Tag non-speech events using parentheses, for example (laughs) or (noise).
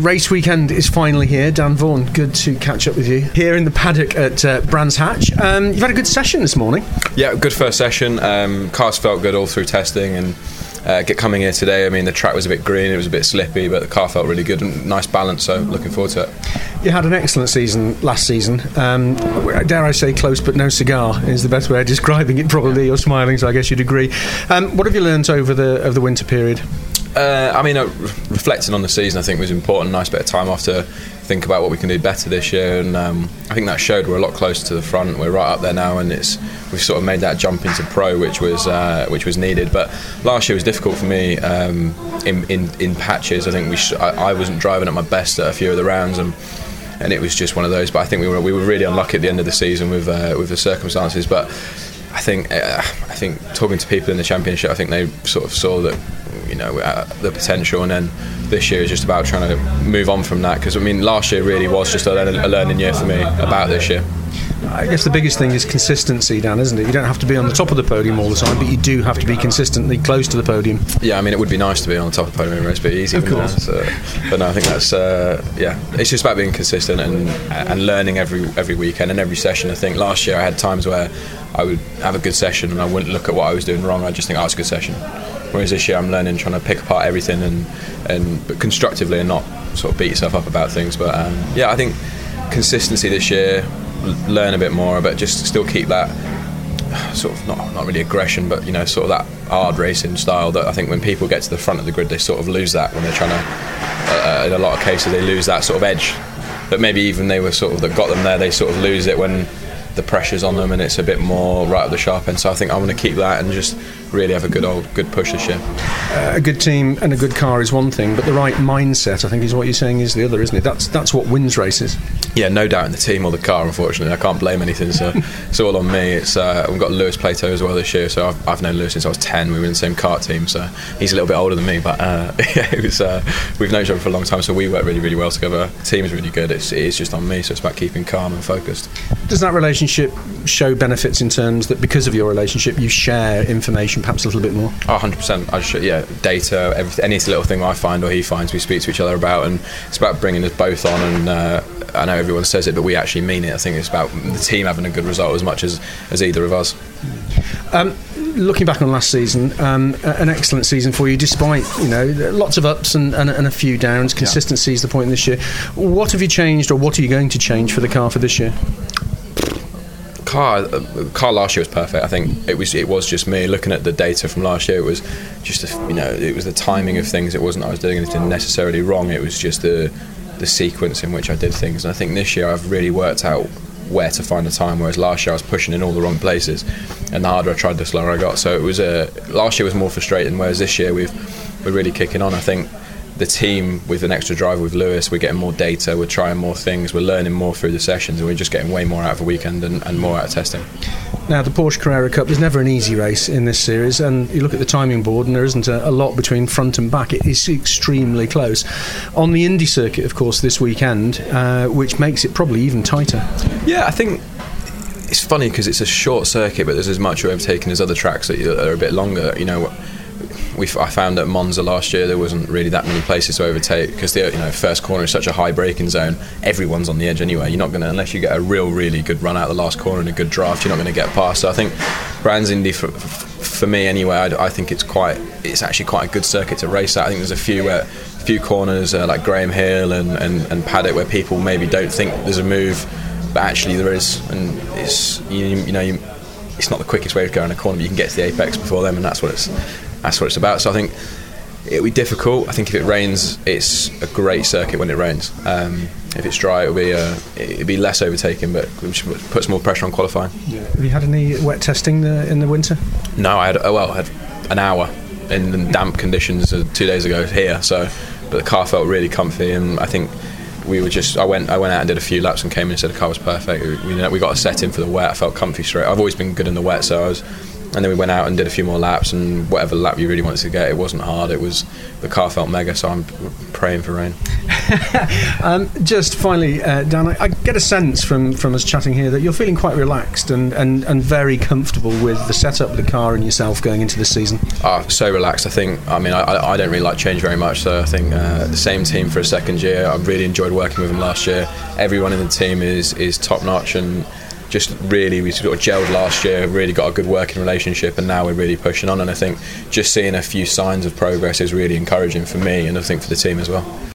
Race weekend is finally here. Dan Vaughan, good to catch up with you here in the paddock at uh, Brands Hatch. Um, you've had a good session this morning. Yeah, good first session. Um, cars felt good all through testing and uh, get coming here today. I mean, the track was a bit green, it was a bit slippy, but the car felt really good and nice balance. So looking forward to it. You had an excellent season last season. Um, dare I say, close but no cigar is the best way of describing it. Probably you're smiling, so I guess you'd agree. Um, what have you learned over the over the winter period? Uh, I mean, uh, reflecting on the season, I think was important. Nice bit of time off to think about what we can do better this year, and um, I think that showed. We're a lot closer to the front. We're right up there now, and it's we've sort of made that jump into pro, which was uh, which was needed. But last year was difficult for me um, in, in, in patches. I think we sh- I, I wasn't driving at my best at a few of the rounds, and and it was just one of those. But I think we were we were really unlucky at the end of the season with uh, with the circumstances, but. I think uh, I think talking to people in the championship, I think they sort of saw that you know the potential, and then this year is just about trying to move on from that. Because I mean, last year really was just a learning year for me about this year. I guess the biggest thing is consistency, Dan, isn't it? You don't have to be on the top of the podium all the time, but you do have to be consistently close to the podium. Yeah, I mean, it would be nice to be on the top of the podium race, but easy. Of course. So, but no, I think that's uh, yeah. It's just about being consistent and and learning every every weekend and every session. I think last year I had times where I would have a good session and I wouldn't look at what I was doing wrong. I just think, oh, it's a good session. Whereas this year I'm learning, trying to pick apart everything and and but constructively and not sort of beat yourself up about things. But um, yeah, I think consistency this year, learn a bit more, but just still keep that sort of not not really aggression, but you know, sort of that hard racing style that I think when people get to the front of the grid, they sort of lose that when they're trying to. Uh, in a lot of cases, they lose that sort of edge. But maybe even they were sort of that got them there, they sort of lose it when the pressure's on them and it's a bit more right at the sharp end. So I think I want to keep that and just really have a good old good push this year. Uh, a good team and a good car is one thing, but the right mindset, I think, is what you're saying is the other, isn't it? That's that's what wins races. Yeah, no doubt in the team or the car. Unfortunately, I can't blame anything. So (laughs) it's all on me. It's uh, we've got Lewis Plato as well this year. So I've, I've known Lewis since I was ten. We were in the same kart team. So he's a little bit older than me, but uh, (laughs) yeah, it was. Uh, we've known each other for a long time, so we work really, really well together. The team is really good. It's, it's just on me, so it's about keeping calm and focused. Does that relationship show benefits in terms that because of your relationship, you share information perhaps a little bit more? Oh, 100%. I just, yeah, data, everything, any little thing I find or he finds, we speak to each other about, and it's about bringing us both on. And uh, I know everyone says it, but we actually mean it. I think it's about the team having a good result as much as, as either of us. Um, looking back on last season, um, an excellent season for you, despite you know lots of ups and, and, and a few downs. Consistency yeah. is the point this year. What have you changed, or what are you going to change for the car for this year? Car car last year was perfect. I think it was it was just me looking at the data from last year. It was just you know it was the timing of things. It wasn't I was doing anything necessarily wrong. It was just the the sequence in which I did things. And I think this year I've really worked out where to find the time. Whereas last year I was pushing in all the wrong places, and the harder I tried, the slower I got. So it was a last year was more frustrating. Whereas this year we've we're really kicking on. I think the team with an extra driver with Lewis, we're getting more data, we're trying more things, we're learning more through the sessions, and we're just getting way more out of a weekend and, and more out of testing. Now, the Porsche Carrera Cup, there's never an easy race in this series, and you look at the timing board, and there isn't a, a lot between front and back. It is extremely close. On the Indy circuit, of course, this weekend, uh, which makes it probably even tighter. Yeah, I think it's funny because it's a short circuit, but there's as much overtaking as other tracks that are a bit longer. You know, we I found at Monza last year there wasn't really that many places to overtake because the you know first corner is such a high braking zone. Everyone's on the edge anyway. You're not going to unless you get a real really good run out the last corner and a good draft. You're not going to get past. So I think Brands Indy for, for me anyway. I, I, think it's quite it's actually quite a good circuit to race at. I think there's a few where a few corners uh, like Graham Hill and, and, and Paddock where people maybe don't think there's a move, but actually there is, and it's you, you know you, it's not the quickest way to go around a corner, but you can get to the apex before them, and that's what it's that's what it's about. So I think it'll be difficult. I think if it rains, it's a great circuit when it rains. Um, if it's dry, it'll be uh, it'll be less overtaking, but puts more pressure on qualifying. Yeah. Have you had any wet testing the, in the winter? No, I had oh, well, I had an hour in damp conditions uh, two days ago here. So, but the car felt really comfy, and I think we were just I went I went out and did a few laps and came in and said the car was perfect. We, we got a set in for the wet. I felt comfy straight. I've always been good in the wet, so I was and then we went out and did a few more laps, and whatever lap you really wanted to get, it wasn't hard. It was the car felt mega, so I'm praying for rain. (laughs) um, just finally, uh, Dan, I, I, get a sense from, from us chatting here that you're feeling quite relaxed and, and, and very comfortable with the setup of the car and yourself going into this season. Oh, so relaxed. I think. I mean, I, I don't really like change very much, so I think uh, the same team for a second year. I really enjoyed working with them last year. Everyone in the team is is top notch and just really we sort of gelled last year, really got a good working relationship, and now we're really pushing on. And I think just seeing a few signs of progress is really encouraging for me, and I think for the team as well.